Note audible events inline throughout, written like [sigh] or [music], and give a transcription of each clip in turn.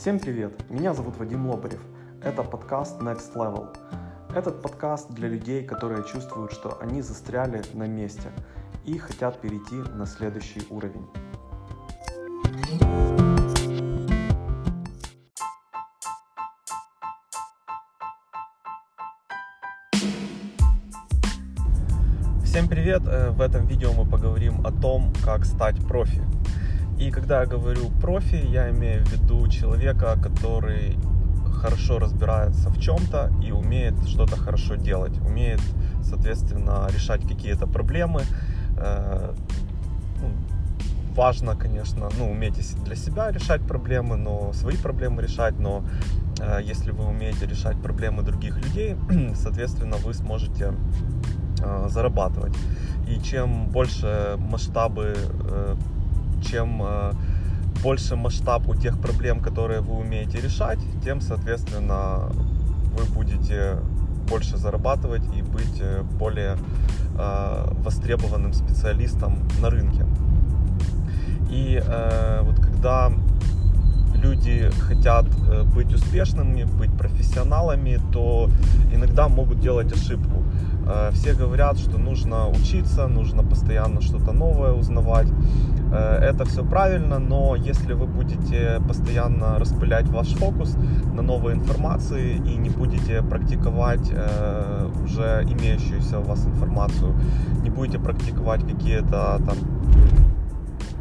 Всем привет! Меня зовут Вадим Лобарев. Это подкаст Next Level. Этот подкаст для людей, которые чувствуют, что они застряли на месте и хотят перейти на следующий уровень. Всем привет! Э, В этом видео мы поговорим о том, как стать профи. И когда я говорю профи, я имею в виду человека, который хорошо разбирается в чем-то и умеет что-то хорошо делать, умеет, соответственно, решать какие-то проблемы. Э, ну, важно, конечно, ну, уметь для себя решать проблемы, но свои проблемы решать, но э, если вы умеете решать проблемы других людей, [clears throat] соответственно, вы сможете э, зарабатывать. И чем больше масштабы, чем э, больше масштаб у тех проблем, которые вы умеете решать, тем, соответственно, вы будете больше зарабатывать и быть э, более э, востребованным специалистом на рынке. И э, вот когда люди хотят э, быть успешными, быть профессионалами, то иногда могут делать ошибку. Э, все говорят, что нужно учиться, нужно постоянно что-то новое узнавать. Э, это все правильно, но если вы будете постоянно распылять ваш фокус на новой информации и не будете практиковать уже имеющуюся у вас информацию, не будете практиковать какие-то там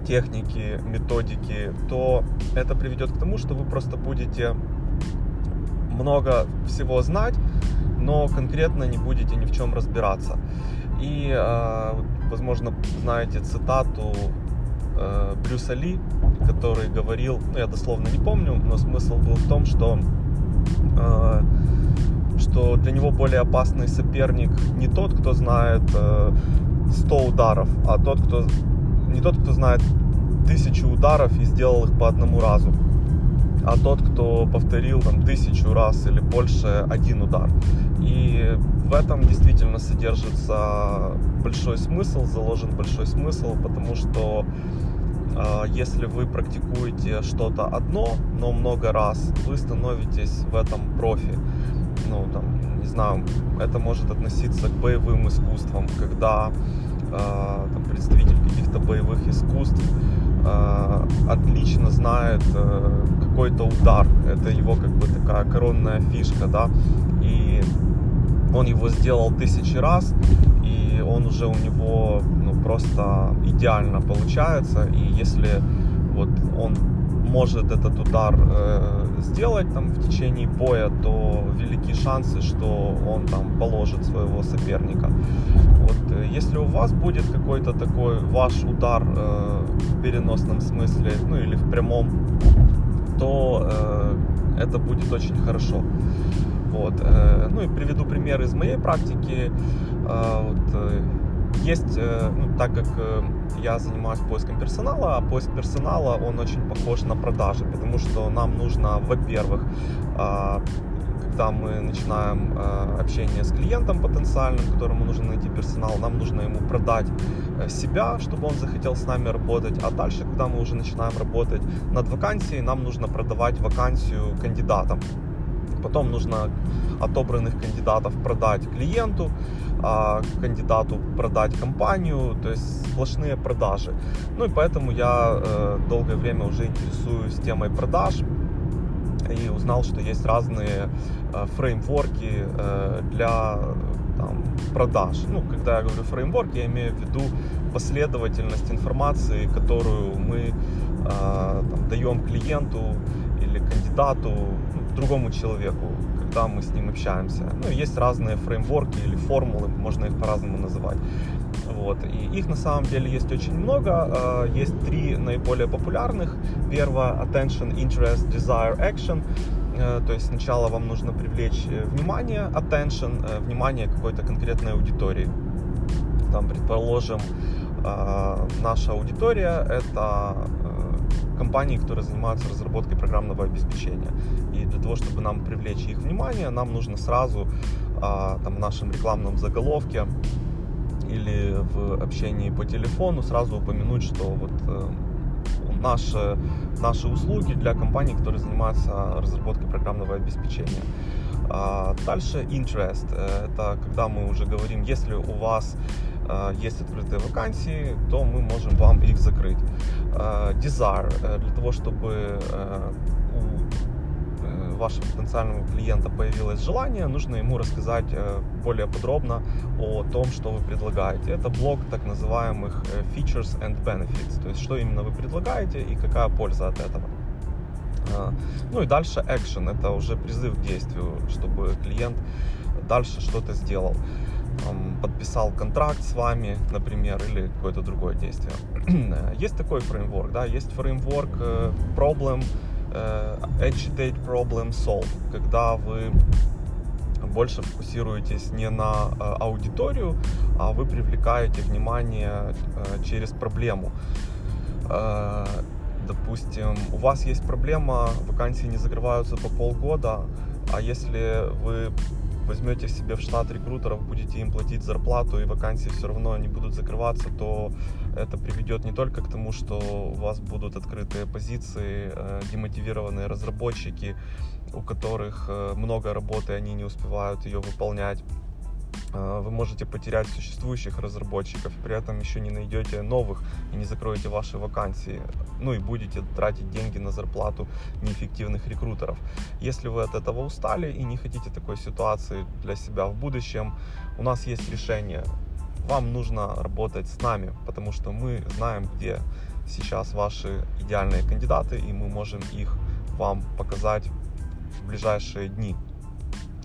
техники, методики, то это приведет к тому, что вы просто будете много всего знать, но конкретно не будете ни в чем разбираться. И, возможно, знаете цитату Брюса Ли, который говорил, ну я дословно не помню, но смысл был в том, что что для него более опасный соперник не тот, кто знает 100 ударов, а тот, кто не тот, кто знает тысячу ударов и сделал их по одному разу, а тот, кто повторил там тысячу раз или больше один удар. И в этом действительно содержится большой смысл, заложен большой смысл, потому что э, если вы практикуете что-то одно, но много раз, вы становитесь в этом профи. Ну, там, не знаю, это может относиться к боевым искусствам, когда э, там, представитель каких-то боевых искусств э, отлично знает э, какой-то удар. Это его как бы такая коронная фишка, да. И он его сделал тысячи раз, и он уже у него ну, просто идеально получается. И если вот он может этот удар э, сделать там в течение боя, то велики шансы, что он там положит своего соперника. Вот э, если у вас будет какой-то такой ваш удар э, в переносном смысле, ну или в прямом, то э, это будет очень хорошо. Вот. Э, ну и приведу пример из моей практики. Э, вот, э, есть, э, ну, так как э, я занимаюсь поиском персонала, а поиск персонала, он очень похож на продажи, потому что нам нужно, во-первых, а, когда мы начинаем а, общение с клиентом потенциальным, которому нужно найти персонал, нам нужно ему продать э, себя, чтобы он захотел с нами работать, а дальше, когда мы уже начинаем работать над вакансией, нам нужно продавать вакансию кандидатам. Потом нужно отобранных кандидатов продать клиенту, а кандидату продать компанию, то есть сплошные продажи. Ну и поэтому я э, долгое время уже интересуюсь темой продаж и узнал, что есть разные э, фреймворки э, для там, продаж. Ну, когда я говорю фреймворк, я имею в виду последовательность информации, которую мы там, даем клиенту или кандидату, другому человеку, когда мы с ним общаемся. Ну, есть разные фреймворки или формулы, можно их по-разному называть. Вот. И их на самом деле есть очень много. Есть три наиболее популярных. Первое — Attention, Interest, Desire, Action. То есть сначала вам нужно привлечь внимание, attention, внимание какой-то конкретной аудитории. Там, предположим, наша аудитория — это компании, которые занимаются разработкой программного обеспечения. И для того, чтобы нам привлечь их внимание, нам нужно сразу там, в нашем рекламном заголовке или в общении по телефону сразу упомянуть, что вот э, наши, наши услуги для компаний, которые занимаются разработкой программного обеспечения. А дальше interest. Это когда мы уже говорим, если у вас есть открытые вакансии, то мы можем вам их закрыть. Desire. Для того, чтобы у вашего потенциального клиента появилось желание, нужно ему рассказать более подробно о том, что вы предлагаете. Это блок так называемых features and benefits, то есть что именно вы предлагаете и какая польза от этого. Ну и дальше action, это уже призыв к действию, чтобы клиент дальше что-то сделал. Подписал контракт с вами, например, или какое-то другое действие. [clears throat] есть такой фреймворк, да, есть фреймворк problem, agitate problem solve, когда вы больше фокусируетесь не на аудиторию, а вы привлекаете внимание через проблему допустим, у вас есть проблема, вакансии не закрываются по полгода, а если вы возьмете себе в штат рекрутеров, будете им платить зарплату и вакансии все равно не будут закрываться, то это приведет не только к тому, что у вас будут открытые позиции, э, демотивированные разработчики, у которых э, много работы, они не успевают ее выполнять, вы можете потерять существующих разработчиков, при этом еще не найдете новых и не закроете ваши вакансии, ну и будете тратить деньги на зарплату неэффективных рекрутеров. Если вы от этого устали и не хотите такой ситуации для себя в будущем, у нас есть решение. Вам нужно работать с нами, потому что мы знаем, где сейчас ваши идеальные кандидаты, и мы можем их вам показать в ближайшие дни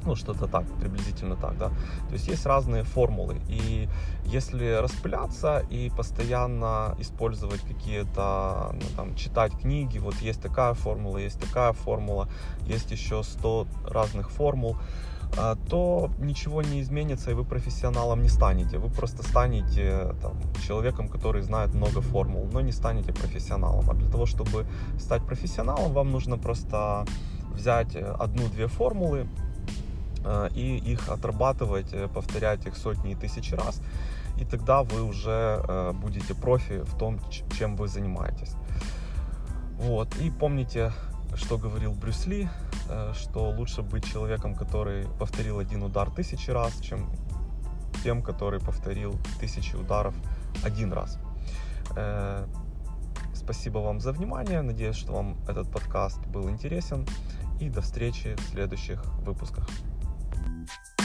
ну, что-то так, приблизительно так, да. То есть есть разные формулы, и если распыляться и постоянно использовать какие-то, ну, там, читать книги, вот есть такая формула, есть такая формула, есть еще 100 разных формул, а, то ничего не изменится, и вы профессионалом не станете. Вы просто станете там, человеком, который знает много формул, но не станете профессионалом. А для того, чтобы стать профессионалом, вам нужно просто взять одну-две формулы, Э, и их отрабатывать, э, повторять их сотни и тысячи раз, и тогда вы уже э, будете профи в том, чем вы занимаетесь. Вот, и помните, что говорил Брюс Ли, что лучше быть человеком, который повторил один удар тысячи раз, чем тем, который повторил тысячи ударов один раз. Спасибо вам за внимание. Надеюсь, что вам этот подкаст был интересен. И до встречи в следующих выпусках.